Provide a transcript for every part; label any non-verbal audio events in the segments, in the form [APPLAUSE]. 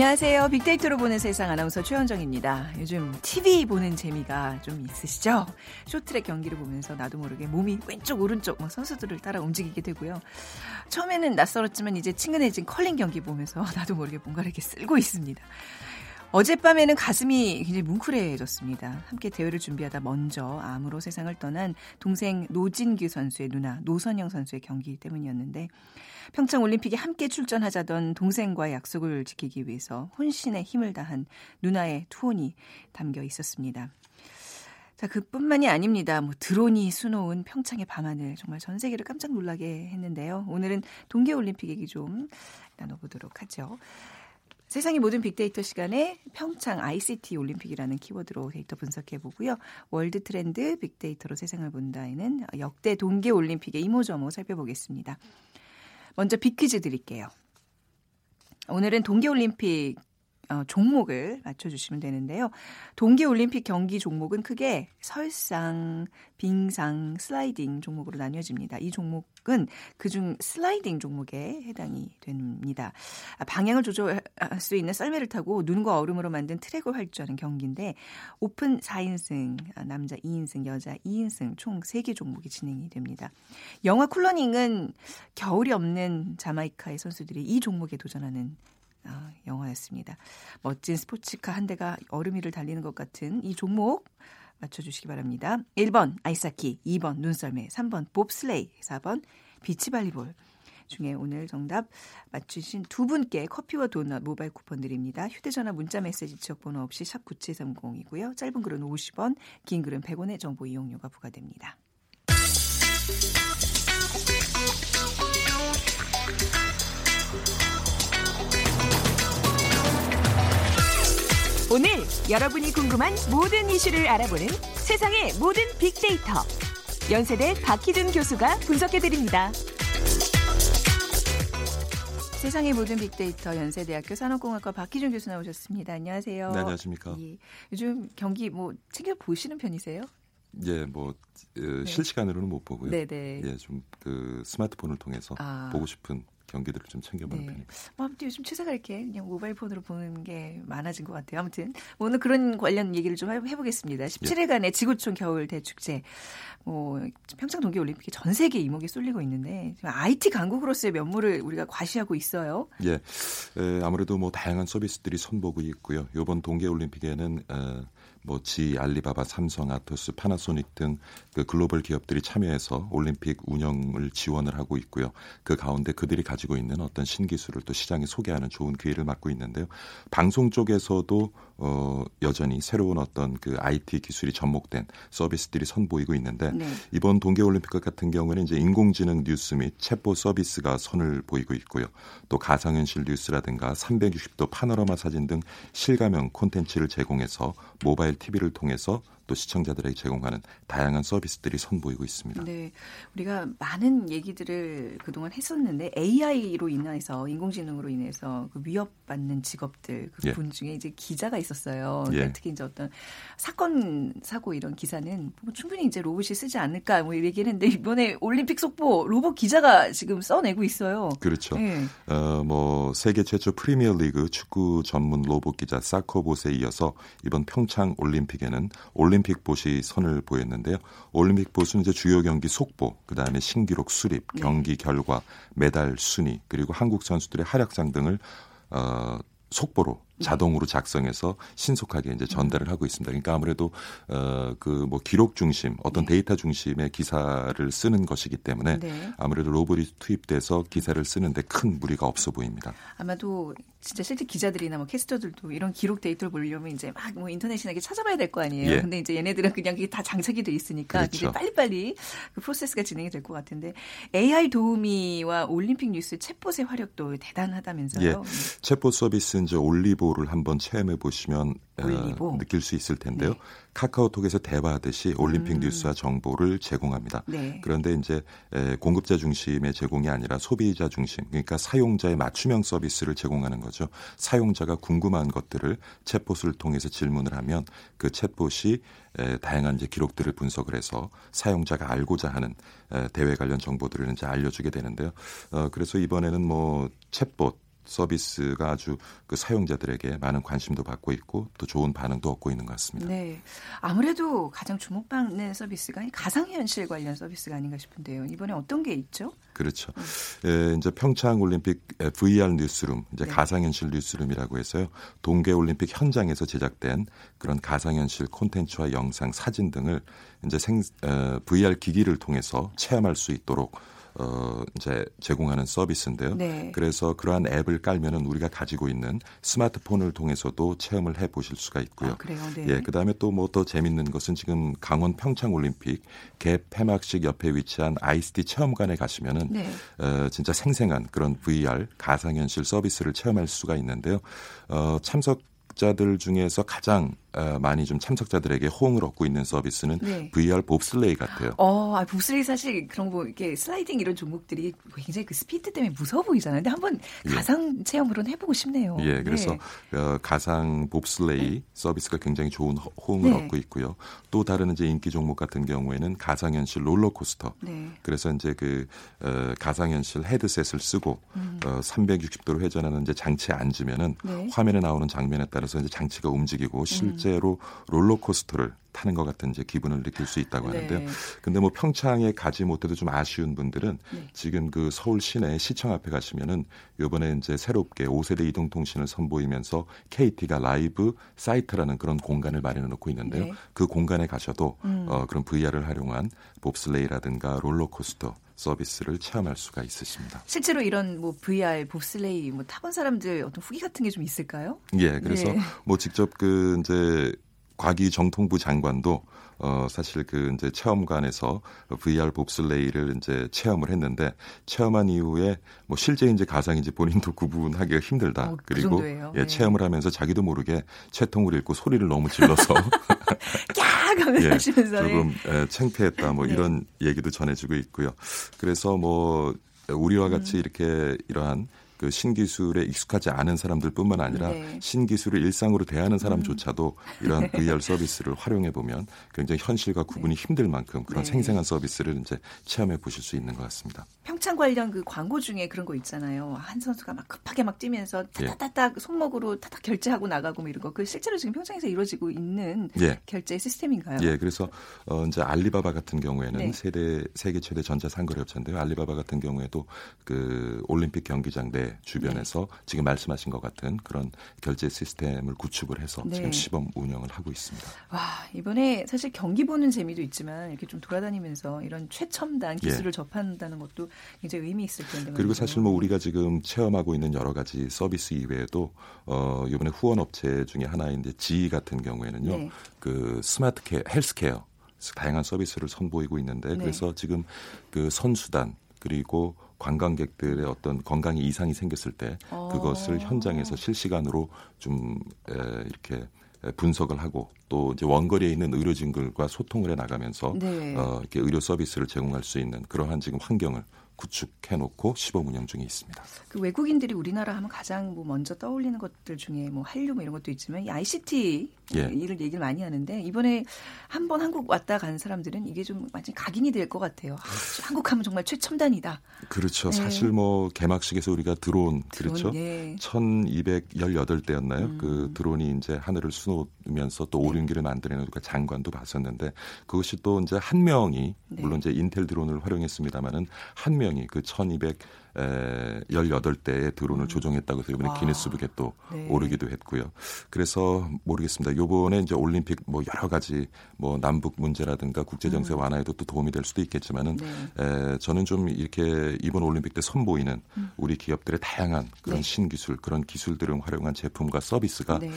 안녕하세요. 빅데이터로 보는 세상 아나운서 최현정입니다. 요즘 TV 보는 재미가 좀 있으시죠? 쇼트랙 경기를 보면서 나도 모르게 몸이 왼쪽 오른쪽 선수들을 따라 움직이게 되고요. 처음에는 낯설었지만 이제 친근해진 컬링 경기 보면서 [LAUGHS] 나도 모르게 뭔가를 이렇게 쓸고 있습니다. 어젯밤에는 가슴이 굉장히 뭉클해졌습니다. 함께 대회를 준비하다 먼저 암으로 세상을 떠난 동생 노진규 선수의 누나 노선영 선수의 경기 때문이었는데 평창 올림픽에 함께 출전하자던 동생과의 약속을 지키기 위해서 혼신의 힘을 다한 누나의 투혼이 담겨 있었습니다. 자, 그뿐만이 아닙니다. 뭐 드론이 수놓은 평창의 밤하늘 정말 전 세계를 깜짝 놀라게 했는데요. 오늘은 동계 올림픽 얘기 좀 나눠보도록 하죠. 세상의 모든 빅데이터 시간에 평창 ICT 올림픽이라는 키워드로 데이터 분석해 보고요. 월드 트렌드 빅데이터로 세상을 본다에는 역대 동계 올림픽의 이모저모 살펴보겠습니다. 먼저 빅퀴즈 드릴게요. 오늘은 동계 올림픽 어, 종목을 맞춰주시면 되는데요. 동계올림픽 경기 종목은 크게 설상, 빙상, 슬라이딩 종목으로 나뉘어집니다. 이 종목 은 그중 슬라이딩 종목에 해당이 됩니다. 방향을 조절할 수 있는 썰매를 타고 눈과 얼음으로 만든 트랙을 활주하는 경기인데 오픈 4인승, 남자 2인승, 여자 2인승 총 3개 종목이 진행이 됩니다. 영화 쿨러닝은 겨울이 없는 자마이카의 선수들이 이 종목에 도전하는 아, 영화였습니다. 멋진 스포츠카 한 대가 얼음 위를 달리는 것 같은 이 종목 맞춰주시기 바랍니다. 1번 아이스하키, 2번 눈썰매, 3번 봅슬레이, 4번 비치발리볼 중에 오늘 정답 맞추신 두 분께 커피와 도넛 모바일 쿠폰 드립니다. 휴대전화 문자메시지 지역번호 없이 샵 9730이고요. 짧은 글은 50원, 긴 글은 100원의 정보 이용료가 부과됩니다. 오늘 여러분이 궁금한 모든 이슈를 알아보는 세상의 모든 빅데이터. 연세대 박희준 교수가 분석해드립니다. 세상의 모든 빅데이터 연세대학교 산업공학과 박희준 교수 나오셨습니다. 안녕하세요. 네, 안녕하십니까. 예, 요즘 경기 뭐 챙겨 보시는 편이세요? 예, 뭐 어, 네. 실시간으로는 못 보고요. 네, 네. 예, 좀 그 스마트폰을 통해서 아. 보고 싶은 경기들을 좀 챙겨보는 네. 편입니다. 뭐 아무튼 요즘 최세가 이렇게 그냥 모바일 폰으로 보는 게 많아진 것 같아요. 아무튼 뭐 오늘 그런 관련 얘기를 좀 해보겠습니다. 17일간의 예. 지구촌 겨울 대축제, 뭐 평창 동계올림픽에 전 세계 이목이 쏠리고 있는데 IT 강국으로서의 면모를 우리가 과시하고 있어요. 예, 에, 아무래도 뭐 다양한 서비스들이 선보고 있고요. 이번 동계올림픽에는 어, 뭐 지 알리바바, 삼성, 아토스, 파나소닉 등 그 글로벌 기업들이 참여해서 올림픽 운영을 지원을 하고 있고요. 그 가운데 그들이 가지고 있는 어떤 신기술을 또 시장에 소개하는 좋은 기회를 맞고 있는데요. 방송 쪽에서도 어 여전히 새로운 어떤 그 IT 기술이 접목된 서비스들이 선보이고 있는데 네. 이번 동계 올림픽 같은 경우는 이제 인공지능 뉴스 및 챗봇 서비스가 선을 보이고 있고요. 또 가상현실 뉴스라든가 360도 파노라마 사진 등 실감형 콘텐츠를 제공해서 모바일 TV를 통해서 또 시청자들에게 제공하는 다양한 서비스들이 선보이고 있습니다. 네, 우리가 많은 얘기들을 그동안 했었는데 AI로 인해서 인공지능으로 인해서 그 위협받는 직업들 그분 예. 중에 이제 기자가 있었어요. 예. 특히 이제 어떤 사건 사고 이런 기사는 뭐 충분히 이제 로봇이 쓰지 않을까 뭐 얘기를 했는데 이번에 올림픽 속보 로봇 기자가 지금 써내고 있어요. 그렇죠. 네. 어, 뭐 세계 최초 프리미어리그 축구 전문 로봇 기자 사커봇에 이어서 이번 평창 올림픽에는 올림 올림픽 봇이 선을 보였는데요. 올림픽 봇은 이제 주요 경기 속보, 그 다음에 신기록 수립, 네. 경기 결과, 메달 순위, 그리고 한국 선수들의 활약상 등을 어, 속보로 네. 자동으로 작성해서 신속하게 이제 전달을 하고 있습니다. 그러니까 아무래도 어 그 뭐 기록 중심, 어떤 네. 데이터 중심의 기사를 쓰는 것이기 때문에 네. 아무래도 로봇이 투입돼서 기사를 쓰는데 큰 무리가 없어 보입니다. 아마도 진짜 실제 기자들이나 뭐 캐스터들도 이런 기록 데이터를 보려면 이제 막 뭐 인터넷이나 찾아봐야 될 거 아니에요. 예. 근데 이제 얘네들은 그냥 그게 다 장착이 돼 있으니까 그렇죠. 이제 빨리빨리 그 프로세스가 진행이 될 것 같은데 AI 도우미와 올림픽 뉴스 챗봇의 활약도 대단하다면서요. 예. 챗봇 서비스 이제 올리 보를 한번 체험해 보시면 어, 느낄 수 있을 텐데요. 네. 카카오톡에서 대화하듯이 올림픽 음. 뉴스와 정보를 제공합니다. 네. 그런데 이제 에, 공급자 중심의 제공이 아니라 소비자 중심, 그러니까 사용자의 맞춤형 서비스를 제공하는 거죠. 사용자가 궁금한 것들을 챗봇을 통해서 질문을 하면 그 챗봇이 에, 다양한 이제 기록들을 분석을 해서 사용자가 알고자 하는 에, 대회 관련 정보들을 이제 알려주게 되는데요. 어, 그래서 이번에는 뭐 챗봇 서비스가 아주 그 사용자들에게 많은 관심도 받고 있고 또 좋은 반응도 얻고 있는 것 같습니다. 네. 아무래도 가장 주목받는 서비스가 가상현실 관련 서비스가 아닌가 싶은데요. 이번에 어떤 게 있죠? 그렇죠. 음. 예, 이제 평창 올림픽 VR 뉴스룸, 이제 네. 가상현실 뉴스룸이라고 해서요. 동계 올림픽 현장에서 제작된 그런 가상현실 콘텐츠와 영상, 사진 등을 이제 생, 어, VR 기기를 통해서 체험할 수 있도록 어 이제 제공하는 서비스인데요. 네. 그래서 그러한 앱을 깔면은 우리가 가지고 있는 스마트폰을 통해서도 체험을 해 보실 수가 있고요. 아, 그래요. 네. 예, 그다음에 또 뭐 더 재밌는 것은 지금 강원 평창 올림픽 개 폐막식 옆에 위치한 ICT 체험관에 가시면은 네. 어 진짜 생생한 그런 VR 가상현실 서비스를 체험할 수가 있는데요. 어 참석 자들 중에서 가장 어, 많이 좀 참석자들에게 호응을 얻고 있는 서비스는 네. VR 봅슬레이 같아요. 어, 아, 봅슬레이 사실 그런 거 이렇게 슬라이딩 이런 종목들이 굉장히 그 스피드 때문에 무서워 보이잖아요. 근데 한번 예. 가상 예. 체험으로는 해보고 싶네요. 예, 그래서 네. 어, 가상 봅슬레이 네. 서비스가 굉장히 좋은 호응을 네. 얻고 있고요. 또 다른 이제 인기 종목 같은 경우에는 가상현실 롤러코스터. 네. 그래서 이제 그 어, 가상현실 헤드셋을 쓰고 음. 어, 360도로 회전하는 이제 장치에 앉으면은 네. 화면에 나오는 장면에 따라서 이제 장치가 움직이고 실 음. 실제로 롤러코스터를 타는 것 같은 이제 기분을 느낄 수 있다고 하는데요. 네. 근데 뭐 평창에 가지 못해도 좀 아쉬운 분들은 네. 지금 그 서울 시내 시청 앞에 가시면은 요번에 이제 새롭게 5세대 이동통신을 선보이면서 KT가 라이브 사이트라는 그런 공간을 마련해 놓고 있는데요. 네. 그 공간에 가셔도 음. 어, 그런 VR을 활용한 봅슬레이라든가 롤러코스터 서비스를 체험할 수가 있으십니다. 실제로 이런 뭐 VR, 봅슬레이 뭐 타본 사람들 어떤 후기 같은 게 좀 있을까요? 예, 그래서 네. 뭐 직접 그 이제 과기 정통부 장관도 어 사실 그 이제 체험관에서 VR 봅슬레이를 이제 체험을 했는데 체험한 이후에 뭐 실제 이제 가상인지 본인도 구분하기가 힘들다. 어, 그 그리고 예, 네. 체험을 하면서 자기도 모르게 채통을 읽고 소리를 너무 질러서 [LAUGHS] 야 예, 하시면서 조금 예, 창피했다 뭐 네. 이런 얘기도 전해지고 있고요. 그래서 뭐 우리와 같이 음. 이렇게 이러한 그 신기술에 익숙하지 않은 사람들뿐만 아니라 네. 신기술을 일상으로 대하는 사람조차도 음. 이러한 VR [LAUGHS] 서비스를 활용해 보면 굉장히 현실과 구분이 네. 힘들 만큼 그런 네. 생생한 서비스를 이제 체험해 보실 수 있는 것 같습니다. 평창 관련 그 광고 중에 그런 거 있잖아요. 한 선수가 막 급하게 막 뛰면서 타타타타 예. 손목으로 타타 결제하고 나가고 뭐 이런 거. 그 실제로 지금 평창에서 이루어지고 있는 예. 결제 시스템인가요? 예, 그래서 어 이제 알리바바 같은 경우에는 네. 세대 세계 최대 전자 상거래 업체인데요. 알리바바 같은 경우에도 그 올림픽 경기장 내 주변에서 네. 지금 말씀하신 것 같은 그런 결제 시스템을 구축을 해서 네. 지금 시범 운영을 하고 있습니다. 와 이번에 사실 경기 보는 재미도 있지만 이렇게 좀 돌아다니면서 이런 최첨단 예. 기술을 예. 접한다는 것도 굉장히 의미 있을 텐데 그리고 사실 뭐 우리가 지금 체험하고 있는 여러 가지 서비스 이외에도 어 이번에 후원 업체 중에 하나인 GE 같은 경우에는요 네. 그 스마트 케어 헬스케어 다양한 서비스를 선보이고 있는데 네. 그래서 지금 그 선수단 그리고 관광객들의 어떤 건강에 이상이 생겼을 때 그것을 어. 현장에서 실시간으로 좀 에, 이렇게 분석을 하고 또 이제 원거리에 있는 의료진들과 소통을 해 나가면서 네. 어, 이렇게 의료 서비스를 제공할 수 있는 그러한 지금 환경을 구축해 놓고 시범 운영 중에 있습니다. 그 외국인들이 우리나라 하면 가장 뭐 먼저 떠올리는 것들 중에 뭐 한류 뭐 이런 것도 있지만 이 ICT 예. 이를 얘기를 많이 하는데 이번에 한 번 한국 왔다 간 사람들은 이게 좀 완전 각인이 될 것 같아요. 아, 한국 하면 정말 최첨단이다. 그렇죠. 네. 사실 뭐 개막식에서 우리가 드론, 드론 그렇죠. 예. 1218대였나요? 음. 그 드론이 이제 하늘을 수놓으면서 또 네. 오륜기를 만들어내는 그 장관도 봤었는데 그것이 또 이제 한 명이 네. 물론 이제 인텔 드론을 활용했습니다마는 한 명이 그 1200 에, 18대의 드론을 음. 조종했다고 해서 이번에 와. 기네스북에 또 네. 오르기도 했고요. 그래서 모르겠습니다. 요번에 이제 올림픽 뭐 여러 가지 뭐 남북 문제라든가 국제 정세 음. 완화에도 또 도움이 될 수도 있겠지만은 네. 에, 저는 좀 이렇게 이번 올림픽 때 선보이는 음. 우리 기업들의 다양한 그런 네. 신기술 그런 기술들을 활용한 제품과 서비스가 네.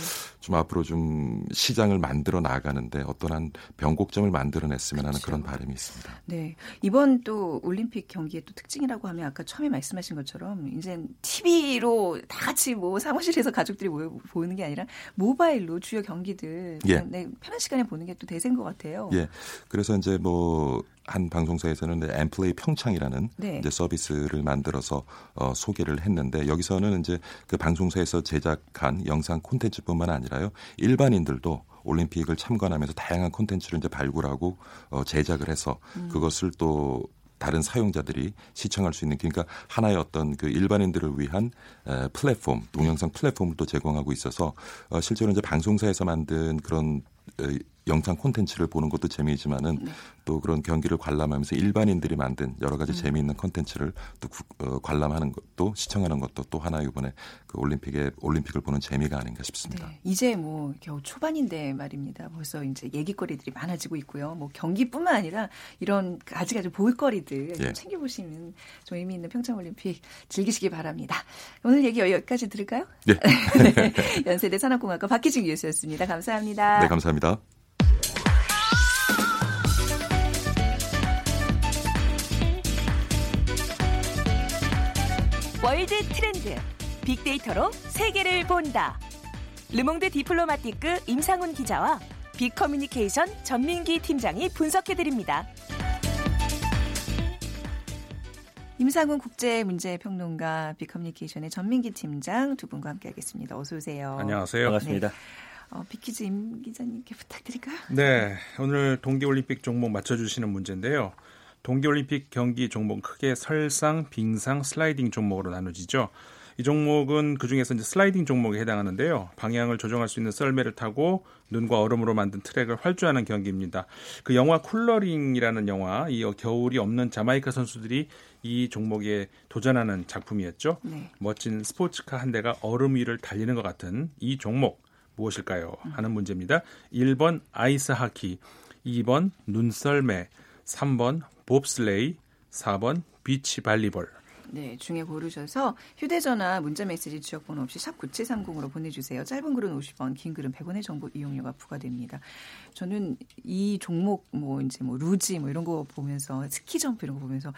좀 앞으로 좀 시장을 만들어 나가는데 어떠한 변곡점을 만들어냈으면 그렇죠. 하는 그런 바람이 있습니다. 네. 이번 또 올림픽 경기의 또 특징이라고 하면 아까 처음에 말씀 말씀하신 것처럼 이제 TV로 다 같이 뭐 사무실에서 가족들이 모여 보는 게 아니라 모바일로 주요 경기들 예. 네, 편한 시간에 보는 게 또 대세인 것 같아요. 예. 그래서 이제 뭐한 방송사에서는 엠플레이 평창이라는 네. 이제 서비스를 만들어서 어, 소개를 했는데 여기서는 이제 그 방송사에서 제작한 영상 콘텐츠뿐만 아니라요 일반인들도 올림픽을 참관하면서 다양한 콘텐츠를 이제 발굴하고 어, 제작을 해서 음. 그것을 또 다른 사용자들이 시청할 수 있는 그러니까 하나의 어떤 그 일반인들을 위한 에, 플랫폼 동영상 플랫폼을 또 제공하고 있어서 어, 실제로 이제 방송사에서 만든 그런 에, 영상 콘텐츠를 보는 것도 재미있지만은 네. 또 그런 경기를 관람하면서 일반인들이 만든 여러 가지 음. 재미있는 콘텐츠를 또 구, 어, 관람하는 것도 시청하는 것도 또 하나 이번에 그 올림픽에 올림픽을 보는 재미가 아닌가 싶습니다. 네. 이제 뭐 겨우 초반인데 말입니다. 벌써 이제 얘기거리들이 많아지고 있고요. 뭐 경기뿐만 아니라 이런 가지가지 볼거리들 예. 챙겨 보시면 좀 의미 있는 평창 올림픽 즐기시기 바랍니다. 오늘 얘기 여기까지 들을까요? 네. [LAUGHS] 네. 연세대 산업공학과 박희진 교수였습니다. 감사합니다. 네, 감사합니다. 월드 트렌드 빅데이터로 세계를 본다. 르몽드 디플로마티크 임상훈 기자와 빅커뮤니케이션 전민기 팀장이 분석해 드립니다. 임상훈 국제문제평론가 빅커뮤니케이션의 전민기 팀장 두 분과 함께하겠습니다. 어서 오세요. 안녕하세요. 반갑습니다. 네. 어, 빅퀴즈 임 기자님께 부탁드릴까요? 네, 오늘 동계올림픽 종목 맞춰주시는 문제인데요. 동계올림픽 경기 종목 크게 설상, 빙상, 슬라이딩 종목으로 나눠지죠. 이 종목은 그 중에서 이제 슬라이딩 종목에 해당하는데요. 방향을 조정할 수 있는 썰매를 타고 눈과 얼음으로 만든 트랙을 활주하는 경기입니다. 그 영화 쿨러닝이라는 영화, 이 겨울이 없는 자마이카 선수들이 이 종목에 도전하는 작품이었죠. 네. 멋진 스포츠카 한 대가 얼음 위를 달리는 것 같은 이 종목 무엇일까요? 하는 문제입니다. 1번 아이스 하키, 2번 눈썰매, 3번 봅슬레이, 4번 비치 발리볼. 네, 중에 고르셔서 휴대전화, 문자메시지 지역번호 없이 샵 9730으로 보내주세요. 짧은 글은 50원, 긴 글은 100원의 정보 이용료가 부과됩니다. 저는 이 종목, 뭐, 이제 뭐, 루지, 뭐, 이런 거 보면서, 스키 점프 이런 거 보면서,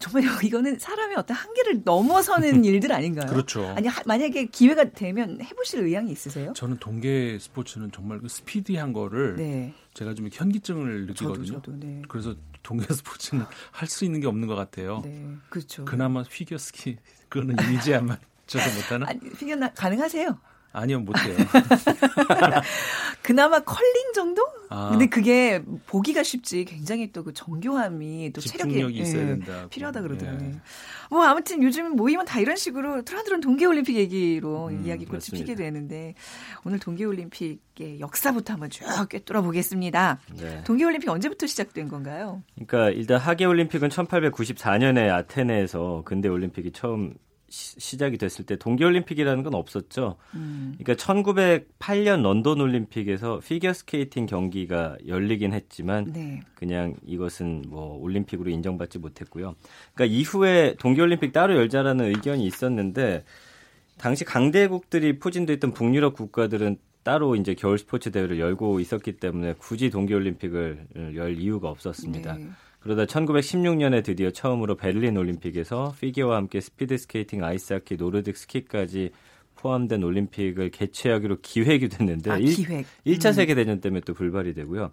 정말 [LAUGHS] 이거는 사람의 어떤 한계를 넘어서는 [LAUGHS] 일들 아닌가요? 그렇죠. 아니 만약에 기회가 되면 해보실 의향이 있으세요? 저는 동계 스포츠는 정말 그 스피디한 거를 네. 제가 좀 현기증을 느끼거든요. 저도, 저도, 네. 그래서 동계 [LAUGHS] 스포츠는 할 수 있는 게 없는 것 같아요. 네, 그렇죠. 그나마 피겨 스키 그거는 이미지야만 저도 못하나? 아니, 피겨 나 가능하세요? 아니요, 못해요. [LAUGHS] 그나마 컬링 정도? 아. 근데 그게 보기가 쉽지 굉장히 또 그 정교함이 또 체력이 예, 필요하다 그러더라고요. 예. 뭐 아무튼 요즘 모임은 다 이런 식으로 트라드론 동계올림픽 얘기로 음, 이야기꽃이 피게 되는데 오늘 동계올림픽의 역사부터 한번 쭉 꿰뚫어 보겠습니다. 네. 동계올림픽 언제부터 시작된 건가요? 그러니까 일단 하계올림픽은 1894년에 아테네에서 근대올림픽이 처음 시 작이 됐을 때 동계올림픽이라는 건 없었죠. 음. 그러니까 1908년 런던 올림픽에서 피겨스케이팅 경기가 열리긴 했지만 네. 그냥 이것은 뭐 올림픽으로 인정받지 못했고요. 그러니까 이후에 동계올림픽 따로 열자라는 의견이 있었는데 당시 강대국들이 포진돼 있던 북유럽 국가들은 따로 이제 겨울 스포츠 대회를 열고 있었기 때문에 굳이 동계올림픽을 열 이유가 없었습니다. 네. 그러다 1916년에 드디어 처음으로 베를린 올림픽에서 피겨와 함께 스피드 스케이팅, 아이스하키, 노르딕 스키까지 포함된 올림픽을 개최하기로 기획이 됐는데 아, 기획. 1, 차 음. 세계 대전 때문에 또 불발이 되고요.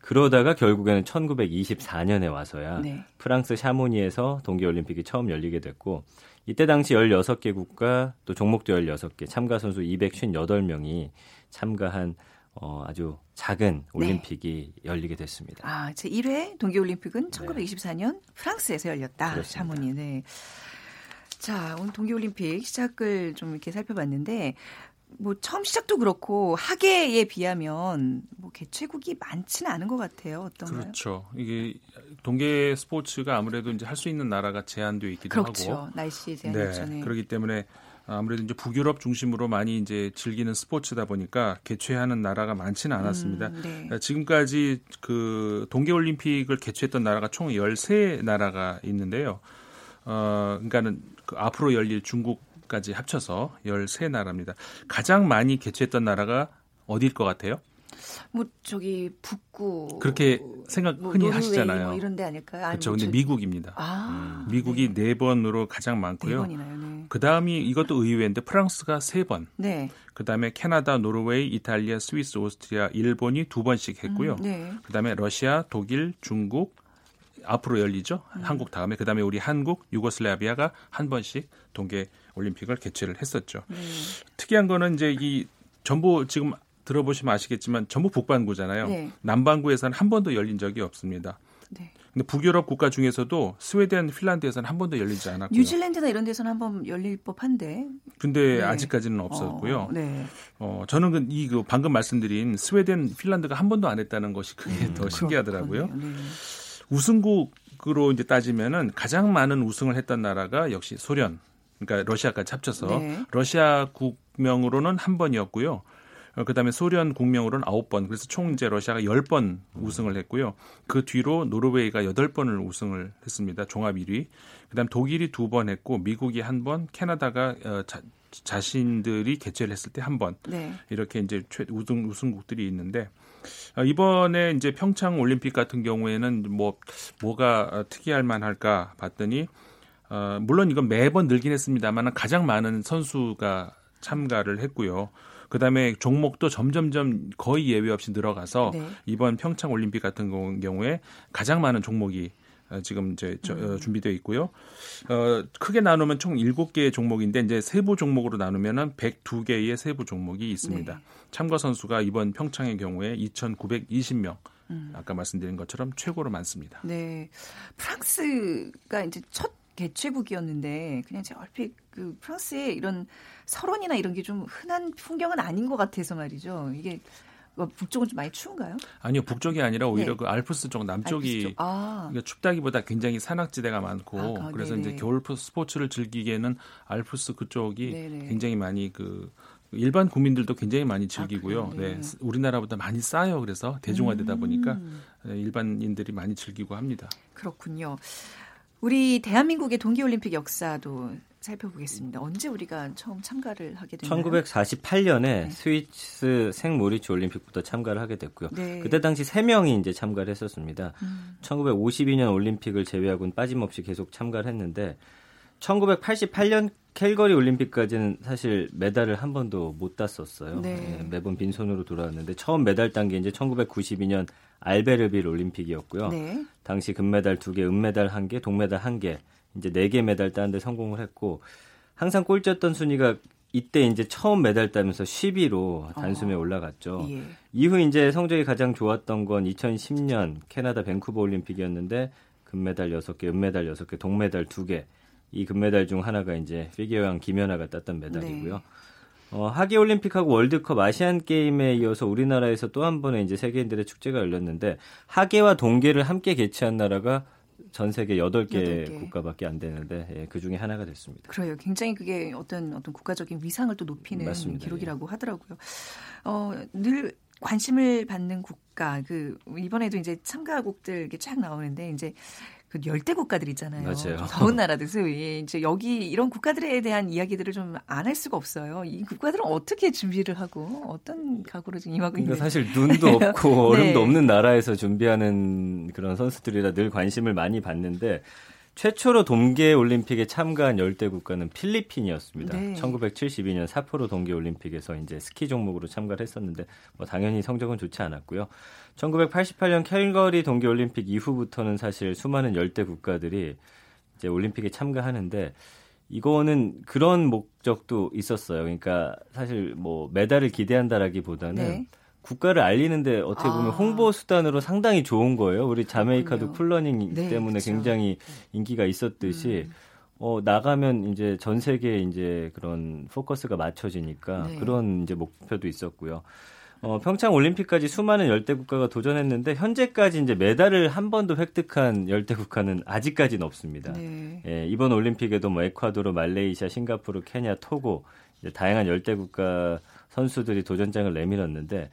그러다가 결국에는 1924년에 와서야 네. 프랑스 샤모니에서 동계 올림픽이 처음 열리게 됐고 이때 당시 16개 국가 또 종목도 16개 참가 선수 258명이 참가한 어, 아주 작은 네. 올림픽이 네. 열리게 됐습니다. 아, 제 1회 동계올림픽은 1924년 네. 프랑스에서 열렸다. 그렇습니다. 샤모니. 네. 자, 오늘 동계올림픽 시작을 좀 이렇게 살펴봤는데 뭐 처음 시작도 그렇고 하계에 비하면 뭐 개최국이 많지는 않은 것 같아요. 어떤가요? 그렇죠. 이게 동계 스포츠가 아무래도 이제 할 수 있는 나라가 제한되어 있기도 그렇죠. 하고, 날씨 제한 네, 그렇기 때문에 아무래도 이제 북유럽 중심으로 많이 이제 즐기는 스포츠다 보니까 개최하는 나라가 많지는 않았습니다. 음, 네. 그러니까 지금까지 그 동계 올림픽을 개최했던 나라가 총 13나라가 있는데요. 어, 그러니까는 그 앞으로 열릴 중국까지 합쳐서 13나라입니다. 가장 많이 개최했던 나라가 어디일 것 같아요? 뭐 저기 북구 그렇게 생각 뭐 흔히 하시잖아요. 뭐 이런 데 아닐까요? 그렇죠. 근데 저... 미국입니다. 아, 음. 미국이 네. 네 번으로 가장 많고요. 네 네. 그다음이 이것도 의외인데 프랑스가 세 번. 네. 그다음에 캐나다, 노르웨이, 이탈리아, 스위스, 오스트리아, 일본이 두 번씩 했고요. 음, 네. 그다음에 러시아, 독일, 중국 앞으로 열리죠. 음. 한국 다음에 그다음에 우리 한국, 유고슬라비아가 한 번씩 동계 올림픽을 개최를 했었죠. 네. 특이한 거는 이제 이 전부 지금 들어보시면 아시겠지만 전부 북반구잖아요. 네. 남반구에서는 한 번도 열린 적이 없습니다. 네. 근데 북유럽 국가 중에서도 스웨덴, 핀란드에서는 한 번도 열리지 않았고요. 뉴질랜드나 이런 데서는 한 번 열릴 법한데. 근데 네. 아직까지는 없었고요. 어, 네. 어, 저는 그이그 방금 말씀드린 스웨덴, 핀란드가 한 번도 안 했다는 것이 그게 음, 더 신기하더라고요. 네. 우승국으로 이제 따지면은 가장 많은 우승을 했던 나라가 역시 소련, 그러니까 러시아까지 합쳐서 네. 러시아 국명으로는 한 번이었고요. 어, 그다음에 소련 국명으로는 9번. 그래서 총 이제 러시아가 10번 우승을 했고요. 그 뒤로 노르웨이가 8번을 우승을 했습니다. 종합 1위. 그다음 독일이 두번 했고 미국이 한 번, 캐나다가 어, 자, 자신들이 개최를 했을 때 한 번. 네. 이렇게 이제 최 우승 우승국들이 있는데 어, 이번에 이제 평창 올림픽 같은 경우에는 뭐 뭐가 특이할 만할까 봤더니 어, 물론 이건 매번 늘긴 했습니다만 가장 많은 선수가 참가를 했고요. 그다음에 종목도 점점점 거의 예외 없이 늘어가서 네. 이번 평창 올림픽 같은 경우에 가장 많은 종목이 어, 지금 이제 저, 어, 음. 준비되어 있고요. 어, 크게 나누면 총 7개의 종목인데 이제 세부 종목으로 나누면은 102개의 세부 종목이 있습니다. 네. 참가 선수가 이번 평창의 경우에 2,920명. 음. 아까 말씀드린 것처럼 최고로 많습니다. 네. 프랑스가 이제 첫 개최국이었는데 그냥 제가 얼핏 그 프랑스의 이런 설원이나 이런 게 좀 흔한 풍경은 아닌 것 같아서 말이죠. 이게 뭐 북쪽은 좀 많이 추운가요? 아니요, 북쪽이 아니라 오히려 네. 그 알프스 쪽 남쪽이 쪽. 아. 그러니까 춥다기보다 굉장히 산악지대가 많고 아, 그래서 네네. 이제 겨울 스포츠를 즐기기에는 알프스 그쪽이 네네. 굉장히 많이 그 일반 국민들도 굉장히 많이 즐기고요. 아, 네. 우리나라보다 많이 싸요. 그래서 대중화되다 보니까 음. 일반인들이 많이 즐기고 합니다. 그렇군요. 우리 대한민국의 동계올림픽 역사도 살펴보겠습니다. 언제 우리가 처음 참가를 하게 됐나요? 1948년에 네. 스위스 생모리츠 올림픽부터 참가를 하게 됐고요. 네. 그때 당시 3명이 이제 참가를 했었습니다. 음. 1952년 올림픽을 제외하고는 빠짐없이 계속 참가를 했는데 1988년 캘거리 올림픽까지는 사실 메달을 한 번도 못 땄었어요. 네. 네, 매번 빈손으로 돌아왔는데 처음 메달 딴 게 이제 1992년 알베르빌 올림픽이었고요. 네. 당시 금메달 2개, 은메달 1개, 동메달 1개, 이제 4개 메달 따는데 성공을 했고 항상 꼴찌였던 순위가 이때 이제 처음 메달 따면서 10위로 단숨에 어. 올라갔죠. 예. 이후 이제 성적이 가장 좋았던 건 2010년 캐나다 밴쿠버 올림픽이었는데 금메달 6개, 은메달 6개, 동메달 2개. 이 금메달 중 하나가 이제 피겨왕 김연아가 땄던 메달이고요. 네. 어, 하계 올림픽하고 월드컵 아시안 게임에 이어서 우리나라에서 또 한 번의 이제 세계인들의 축제가 열렸는데 하계와 동계를 함께 개최한 나라가 전 세계 8개, 8개. 국가밖에 안 되는데 예, 그 중에 하나가 됐습니다. 그래요. 굉장히 그게 어떤 어떤 국가적인 위상을 또 높이는 맞습니다. 기록이라고 예. 하더라고요. 어, 늘 관심을 받는 국가 그 이번에도 이제 참가국들 이렇게 쫙 나오는데 이제 그 열대 국가들 있잖아요. 맞아요. 더운 나라들 소위 이제 여기 이런 국가들에 대한 이야기들을 좀 안 할 수가 없어요. 이 국가들은 어떻게 준비를 하고 어떤 각오로 지금 임하고 그러니까 있는 사실 눈도 [LAUGHS] 없고 네. 얼음도 없는 나라에서 준비하는 그런 선수들이라 늘 관심을 많이 받는데 최초로 동계 올림픽에 참가한 열대 국가는 필리핀이었습니다. 네. 1972년 사포로 동계 올림픽에서 이제 스키 종목으로 참가를 했었는데 뭐 당연히 성적은 좋지 않았고요. 1988년 캘거리 동계 올림픽 이후부터는 사실 수많은 열대 국가들이 이제 올림픽에 참가하는데 이거는 그런 목적도 있었어요. 그러니까 사실 뭐 메달을 기대한다라기보다는 네. 국가를 알리는데 어떻게 보면 아. 홍보 수단으로 상당히 좋은 거예요. 우리 자메이카도 쿨러닝 네, 때문에 그렇죠. 굉장히 인기가 있었듯이 음. 어 나가면 이제 전 세계에 이제 그런 포커스가 맞춰지니까 네. 그런 이제 목표도 있었고요. 어, 평창 올림픽까지 수많은 열대 국가가 도전했는데 현재까지 이제 메달을 한 번도 획득한 열대 국가는 아직까지는 없습니다. 네. 예, 이번 올림픽에도 뭐 에콰도르, 말레이시아, 싱가포르, 케냐, 토고 다양한 열대 국가 선수들이 도전장을 내밀었는데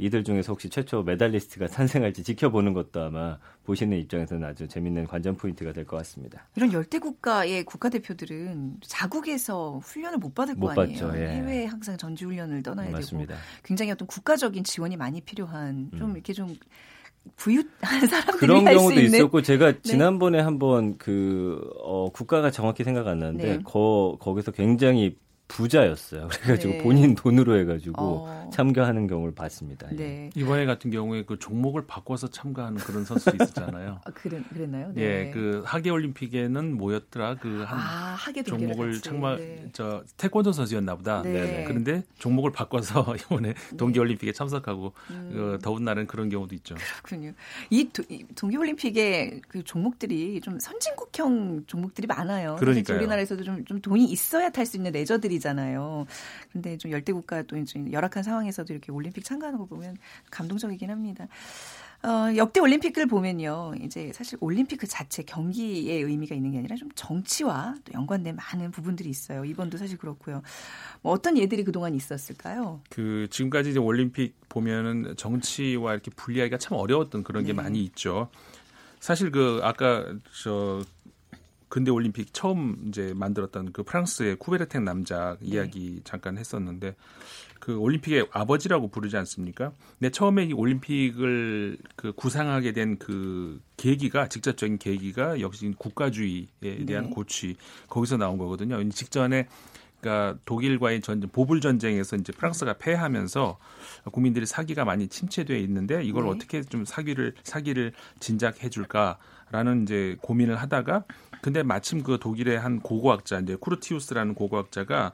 이들 중에서 혹시 최초 메달리스트가 탄생할지 지켜보는 것도 아마 보시는 입장에서는 아주 재밌는 관전 포인트가 될 것 같습니다. 이런 열대 국가의 국가대표들은 자국에서 훈련을 못 받을 못 거 아니에요. 받죠, 예. 해외에 항상 전지 훈련을 떠나야 맞습니다. 되고 굉장히 어떤 국가적인 지원이 많이 필요한 좀 음. 이렇게 좀 부유한 [LAUGHS] 사람들이 그런 경우도 있었고 제가 네. 지난번에 한번 그 어, 국가가 정확히 생각 안 나는데 네. 거 거기서 굉장히 부자였어요. [LAUGHS] 그래가지고 네. 본인 돈으로 해가지고 어. 참가하는 경우를 봤습니다. 예. 네. 이번에 같은 경우에 그 종목을 바꿔서 참가하는 그런 선수 있었잖아요. [LAUGHS] 아, 그랬, 그랬나요? 네. 예, 그 하계 올림픽에는 뭐였더라? 그한 아, 종목을 참가 네. 저 태권도 선수였나 보다. 네. 그런데 종목을 바꿔서 [LAUGHS] 이번에 동계 올림픽에 참석하고 음. 그 더운 날은 그런 경우도 있죠. 그렇군요. 이, 도, 이 동계 올림픽에 그 종목들이 좀 선진국형 종목들이 많아요. 그러니까 우리나라에서도 좀, 좀 돈이 있어야 탈 수 있는 레저들이 있잖아요. 근데 좀 열대 국가 또 열악한 상황에서도 이렇게 올림픽 참가하는 거 보면 감동적이긴 합니다. 어, 역대 올림픽을 보면요. 이제 사실 올림픽 그 자체 경기의 의미가 있는 게 아니라 좀 정치와 또 연관된 많은 부분들이 있어요. 이번도 사실 그렇고요. 뭐 어떤 예들이 그동안 있었을까요? 그 지금까지 이제 올림픽 보면은 정치와 이렇게 분리하기가 참 어려웠던 그런 게 네. 많이 있죠. 사실 그 아까 저 근대 올림픽 처음 이제 만들었던 그 프랑스의 쿠베르텍 남자 네. 이야기 네. 잠깐 했었는데 그 올림픽의 아버지라고 부르지 않습니까? 근데 처음에 이 올림픽을 그 구상하게 된 그 계기가 직접적인 계기가 역시 국가주의에 대한 네. 고취 거기서 나온 거거든요. 직전에 그러니까 독일과의 전쟁, 보불 전쟁에서 이제 프랑스가 패하면서 국민들이 사기가 많이 침체되어 있는데 이걸 네. 어떻게 좀 사기를 사기를 진작해 줄까 라는 이제 고민을 하다가 근데 마침 그 독일의 한 고고학자 이제 쿠르티우스라는 고고학자가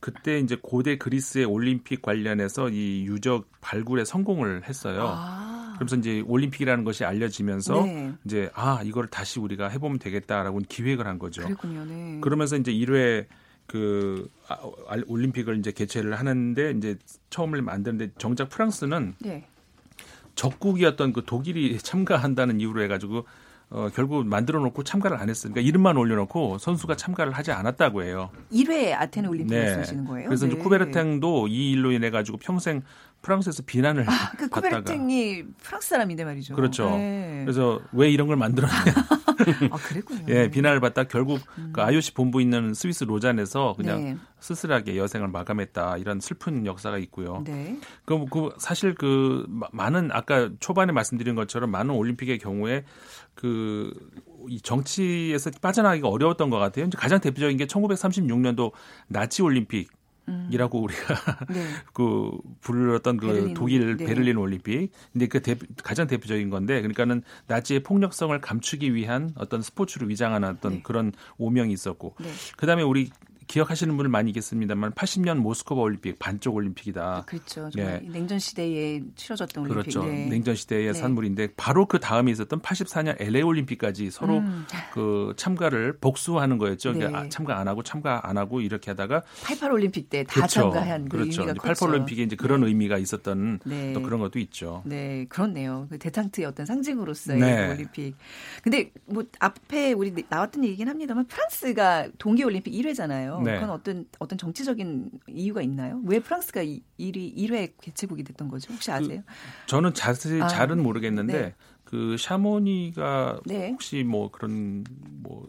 그때 이제 고대 그리스의 올림픽 관련해서 이 유적 발굴에 성공을 했어요. 아. 그러면서 이제 올림픽이라는 것이 알려지면서 네. 이제 아 이걸 다시 우리가 해보면 되겠다라고 기획을 한 거죠. 그렇군요. 네. 그러면서 이제 1회 그 아, 올림픽을 이제 개최를 하는데 이제 처음을 만드는데 정작 프랑스는 네. 적국이었던 그 독일이 [LAUGHS] 참가한다는 이유로 해가지고 어, 결국 만들어 놓고 참가를 안 했으니까 이름만 올려놓고 선수가 참가를 하지 않았다고 해요. 1회 아테네 올림픽을 네. 쓰시는 거예요? 그래서 네. 이제 쿠베르탱도 이 일로 인해 가지고 평생 프랑스에서 비난을 아, [LAUGHS] 그 받다가 쿠베르탱이 프랑스 사람인데 말이죠. 그렇죠. 네. 그래서 왜 이런 걸 만들었냐. 아, 그랬군요. [LAUGHS] 예, 비난을 받다 결국 음. 그 IOC 본부 있는 스위스 로잔에서 그냥 네. 쓸쓸하게 여생을 마감했다 이런 슬픈 역사가 있고요. 네. 그, 그 사실 그 많은 아까 초반에 말씀드린 것처럼 많은 올림픽의 경우에 그 이 정치에서 빠져나가기가 어려웠던 것 같아요. 가장 대표적인 게 1936년도 나치 올림픽 이라고 우리가 [LAUGHS] 네. 그 불렀던 그 베를린, 독일 네. 베를린 올림픽. 근데 그 대, 가장 대표적인 건데 그러니까는 나치의 폭력성을 감추기 위한 어떤 스포츠로 위장하는 어떤 네. 그런 오명이 있었고 네. 그다음에 우리 기억하시는 분들 많이 있겠습니다만 80년 모스크바 올림픽 반쪽 올림픽이다. 그렇죠. 네. 냉전 시대에 치러졌던 올림픽. 그렇죠. 네. 냉전 시대의 네. 산물인데 바로 그 다음에 있었던 84년 LA 올림픽까지 서로 음. 그 참가를 복수하는 거였죠. 네. 그러니까 참가 안 하고 참가 안 하고 이렇게 하다가 88 올림픽 때다 그렇죠. 참가한 그 그렇죠. 의미가 88 올림픽에 이제 그런 네. 의미가 있었던 네. 또 그런 것도 있죠. 네, 그렇네요. 그 대탕트의 어떤 상징으로서의 네. 올림픽. 근데 뭐 앞에 우리 나왔던 얘기긴 합니다만 프랑스가 동계 올림픽 1회잖아요. 네. 그건 어떤 어떤 정치적인 이유가 있나요? 왜 프랑스가 1위 1회 개최국이 됐던 거죠? 혹시 그 아세요? 그, 저는 자세히 아, 잘은 모르겠는데 네. 그 샤모니가 네. 혹시 뭐 그런 뭐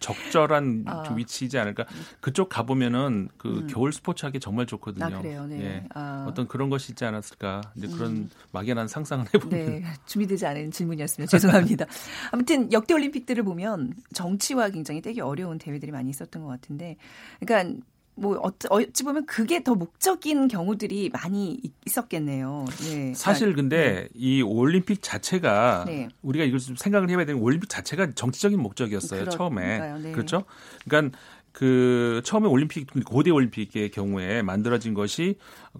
적절한 아. 위치이지 않을까. 그쪽 가 보면은 그 음. 겨울 스포츠 하기 정말 좋거든요. 아, 그래요. 네. 예. 아. 어떤 그런 것이 있지 않았을까. 이제 그런 음. 막연한 상상을 해보면. 네. 준비되지 않은 질문이었으면 죄송합니다. [LAUGHS] 아무튼 역대 올림픽들을 보면 정치와 굉장히 떼기 어려운 대회들이 많이 있었던 것 같은데, 그러니까 뭐 어찌 보면 그게 더 목적인 경우들이 많이 있었겠네요. 네. 사실 근데 네. 이 올림픽 자체가 네. 우리가 이걸 좀 생각을 해봐야 되는 올림픽 자체가 정치적인 목적이었어요 처음에 네. 그렇죠. 그러니까 그 처음에 올림픽 고대 올림픽의 경우에 만들어진 것이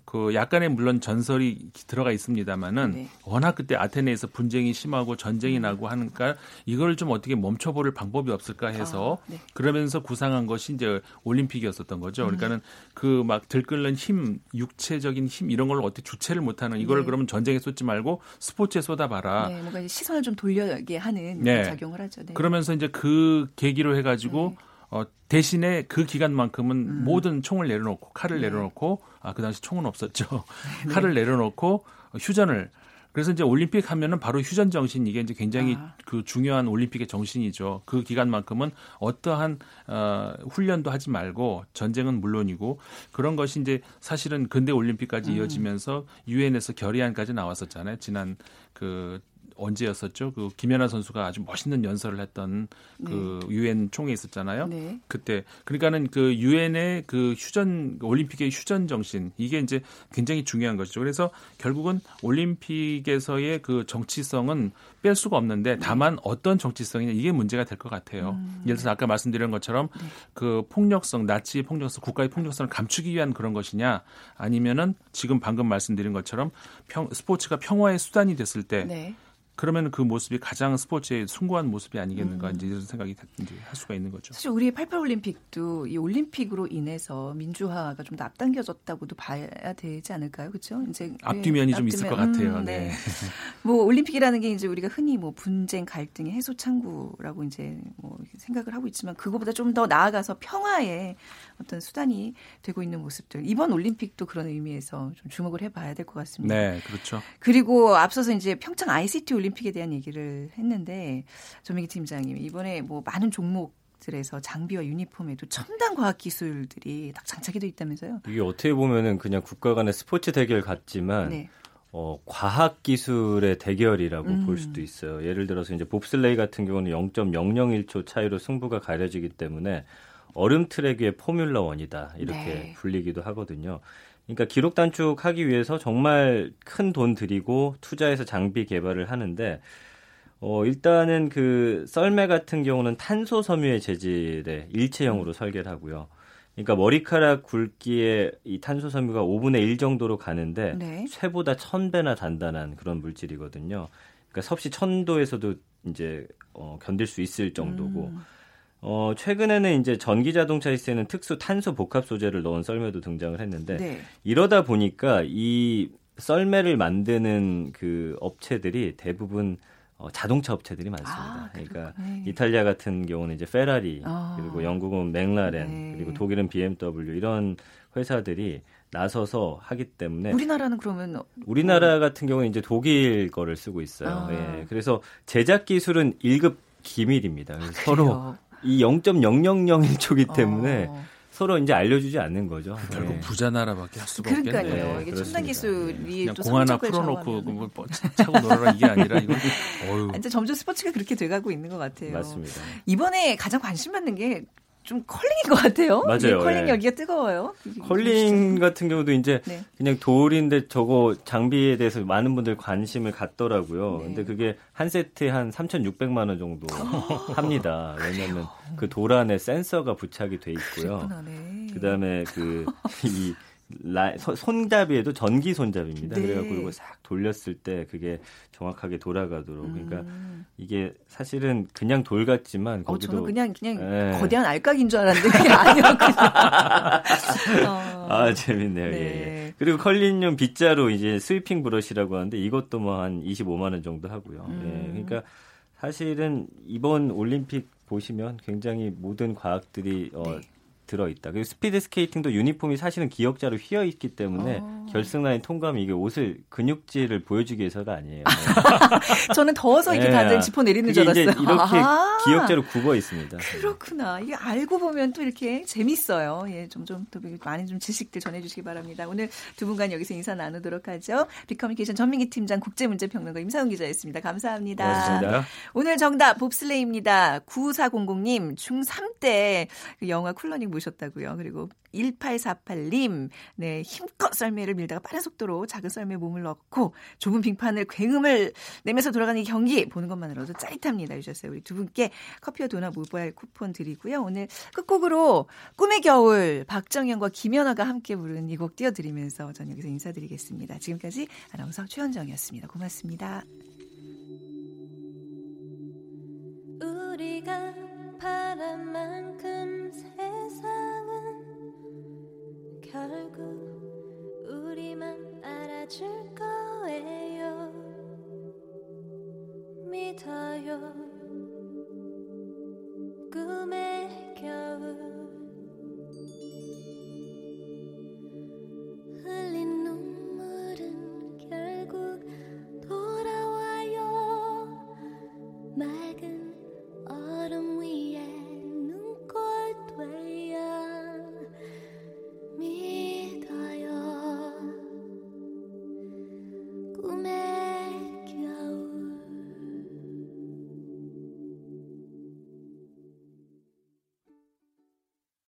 그 약간의 물론 전설이 들어가 있습니다만은 네. 워낙 그때 아테네에서 분쟁이 심하고 전쟁이 음. 나고 하니까 이걸 좀 어떻게 멈춰볼 방법이 없을까 해서 아, 네. 그러면서 구상한 것이 이제 올림픽이었었던 거죠. 음. 그러니까는 그 막 들끓는 힘, 육체적인 힘 이런 걸 어떻게 주체를 못하는 이걸 네. 그러면 전쟁에 쏟지 말고 스포츠에 쏟아봐라. 네, 뭔가 시선을 좀 돌려게 하는 네. 작용을 하죠. 네. 그러면서 이제 그 계기로 해가지고. 네. 어, 대신에 그 기간만큼은 음. 모든 총을 내려놓고 칼을 네. 내려놓고 아 그 당시 총은 없었죠. 네. 칼을 내려놓고 휴전을 그래서 이제 올림픽 하면은 바로 휴전 정신 이게 이제 굉장히 아. 그 중요한 올림픽의 정신이죠. 그 기간만큼은 어떠한 어 훈련도 하지 말고 전쟁은 물론이고 그런 것이 이제 사실은 근대 올림픽까지 음. 이어지면서 유엔에서 결의안까지 나왔었잖아요. 지난 그 언제였었죠? 그 김연아 선수가 아주 멋있는 연설을 했던 그 네. 유엔 총회 있었잖아요. 네. 그때 그러니까는 그 유엔의 그 휴전 올림픽의 휴전 정신 이게 이제 굉장히 중요한 것이죠. 그래서 결국은 올림픽에서의 그 정치성은 뺄 수가 없는데 네. 다만 어떤 정치성이냐 이게 문제가 될 것 같아요. 음. 예를 들어서 아까 말씀드린 것처럼 네. 그 폭력성, 나치 폭력성, 국가의 폭력성을 감추기 위한 그런 것이냐 아니면은 지금 방금 말씀드린 것처럼 평, 스포츠가 평화의 수단이 됐을 때 네. 그러면 그 모습이 가장 스포츠의 숭고한 모습이 아니겠는가 음. 이제 이런 생각이 이제 할 수가 있는 거죠. 사실 우리 88 올림픽도 이 올림픽으로 인해서 민주화가 좀더 앞당겨졌다고도 봐야 되지 않을까요? 그렇죠? 이제 앞뒤면이 네, 좀 앞뒤면. 있을 것 같아요. 음, 네. 네. [LAUGHS] 뭐 올림픽이라는 게 이제 우리가 흔히 뭐 분쟁, 갈등의 해소 창구라고 이제 뭐 생각을 하고 있지만 그거보다 좀 더 나아가서 평화의 어떤 수단이 되고 있는 모습들. 이번 올림픽도 그런 의미에서 좀 주목을 해 봐야 될 것 같습니다. 네, 그렇죠. 그리고 앞서서 이제 평창 ICT 올림픽 에 대한 얘기를 했는데 조민기 팀장님이 이번에 뭐 많은 종목 들에서 장비와 유니폼에도 첨단 과학 기술들이 딱 장착이 돼 있다면서요? 이게 어떻게 보면은 그냥 국가 간의 스포츠 대결 같지만 네. 어, 과학 기술의 대결이라고 음. 볼 수도 있어요. 예를 들어서 이제 봅슬레이 같은 경우는 0.001초 차이로 승부가 가려지기 때문에 얼음 트랙 위의 포뮬러 원이다 이렇게 네. 불리기도 하거든요. 그러니까 기록 단축하기 위해서 정말 큰 돈 들이고 투자해서 장비 개발을 하는데 어 일단은 그 썰매 같은 경우는 탄소 섬유의 재질의 일체형으로 설계를 하고요. 그러니까 머리카락 굵기에 이 탄소 섬유가 5분의 1 정도로 가는데 네. 쇠보다 1000배나 단단한 그런 물질이거든요. 그러니까 섭씨 1000도에서도 이제 어 견딜 수 있을 정도고 음. 어, 최근에는 이제 전기 자동차에 쓰이는 특수 탄소 복합 소재를 넣은 썰매도 등장을 했는데 네. 이러다 보니까 이 썰매를 만드는 그 업체들이 대부분 어, 자동차 업체들이 많습니다. 아, 그러니까 네. 이탈리아 같은 경우는 이제 페라리 아. 그리고 영국은 맥라렌 네. 그리고 독일은 BMW 이런 회사들이 나서서 하기 때문에 우리나라는 그러면 우리나라 같은 경우는 이제 독일 거를 쓰고 있어요. 아. 예. 그래서 제작 기술은 1급 기밀입니다. 아, 서로 이 0.0001초기 [LAUGHS] 때문에 어. 서로 이제 알려주지 않는 거죠. 결국 네. 부자 나라밖에 할 수가 그러니까요. 없겠네요. 네, 이게 첨단 기술이 네. 공 하나 풀어놓고 뭐, 차고 놀아라 이게 아니라 이건 [LAUGHS] 어휴. 이제 점점 스포츠가 그렇게 돼가고 있는 것 같아요. 맞습니다. 이번에 가장 관심 받는 게 좀 컬링인 것 같아요. 맞아요. 컬링 예. 여기가 뜨거워요. 컬링 같은 경우도 이제 네. 그냥 돌인데 저거 장비에 대해서 많은 분들 관심을 갖더라고요. 네. 근데 그게 한 세트에 한 3,600만 원 정도 합니다. 왜냐하면 그 돌 안에 센서가 부착이 돼 있고요. 네. 그다음에 그 이 라, 손잡이에도 전기 손잡이입니다. 네. 그래갖고 이거 싹 돌렸을 때 그게 정확하게 돌아가도록. 그러니까 음. 이게 사실은 그냥 돌 같지만 어, 거기도 어, 저는 그냥 그냥 네. 거대한 알까기인 줄 알았는데 그게 아니었군요. [LAUGHS] 어. 아 재밌네요. 네. 예, 예. 그리고 컬링용 빗자루 이제 sweeping brush라고 하는데 이것도 뭐 한 25만 원 정도 하고요. 예, 음. 예, 그러니까 사실은 이번 올림픽 보시면 굉장히 모든 과학들이 어, 네. 들어있다. 그리고 스피드 스케이팅도 유니폼이 사실은 기역자로 휘어 있기 때문에 어. 결승 라인 통과하면 이게 옷을 근육질을 보여주기 위해서가 아니에요. [LAUGHS] 저는 더워서 이렇게 네. 다들 지퍼 내리는 줄 알았어요. 이렇게 아. 기역자로 굽어 있습니다. 그렇구나. 이게 알고 보면 또 이렇게 재밌어요. 예, 좀좀 또 많은 좀 지식들 전해주시기 바랍니다. 오늘 두 분과 여기서 인사 나누도록 하죠. 비커뮤니케이션 전민기 팀장 국제문제평론가 임상훈 기자였습니다. 감사합니다. 고맙습니다. 오늘 정답 봅슬레이입니다. 9400님 중3 때 그 영화 쿨러닝 보셨다고요. 그리고 1848님, 네, 힘껏 썰매를 밀다가 빠른 속도로 작은 썰매 몸을 넣고 좁은 빙판을 굉음을 내면서 돌아가는 이 경기 보는 것만으로도 짜릿합니다. 주셨어요. 우리 두 분께 커피와 도넛 모바일 쿠폰 드리고요. 오늘 끝곡으로 꿈의 겨울 박정현과 김연아가 함께 부른 이 곡 띄워드리면서 저는 여기서 인사드리겠습니다. 지금까지 아나운서 최현정이었습니다. 고맙습니다.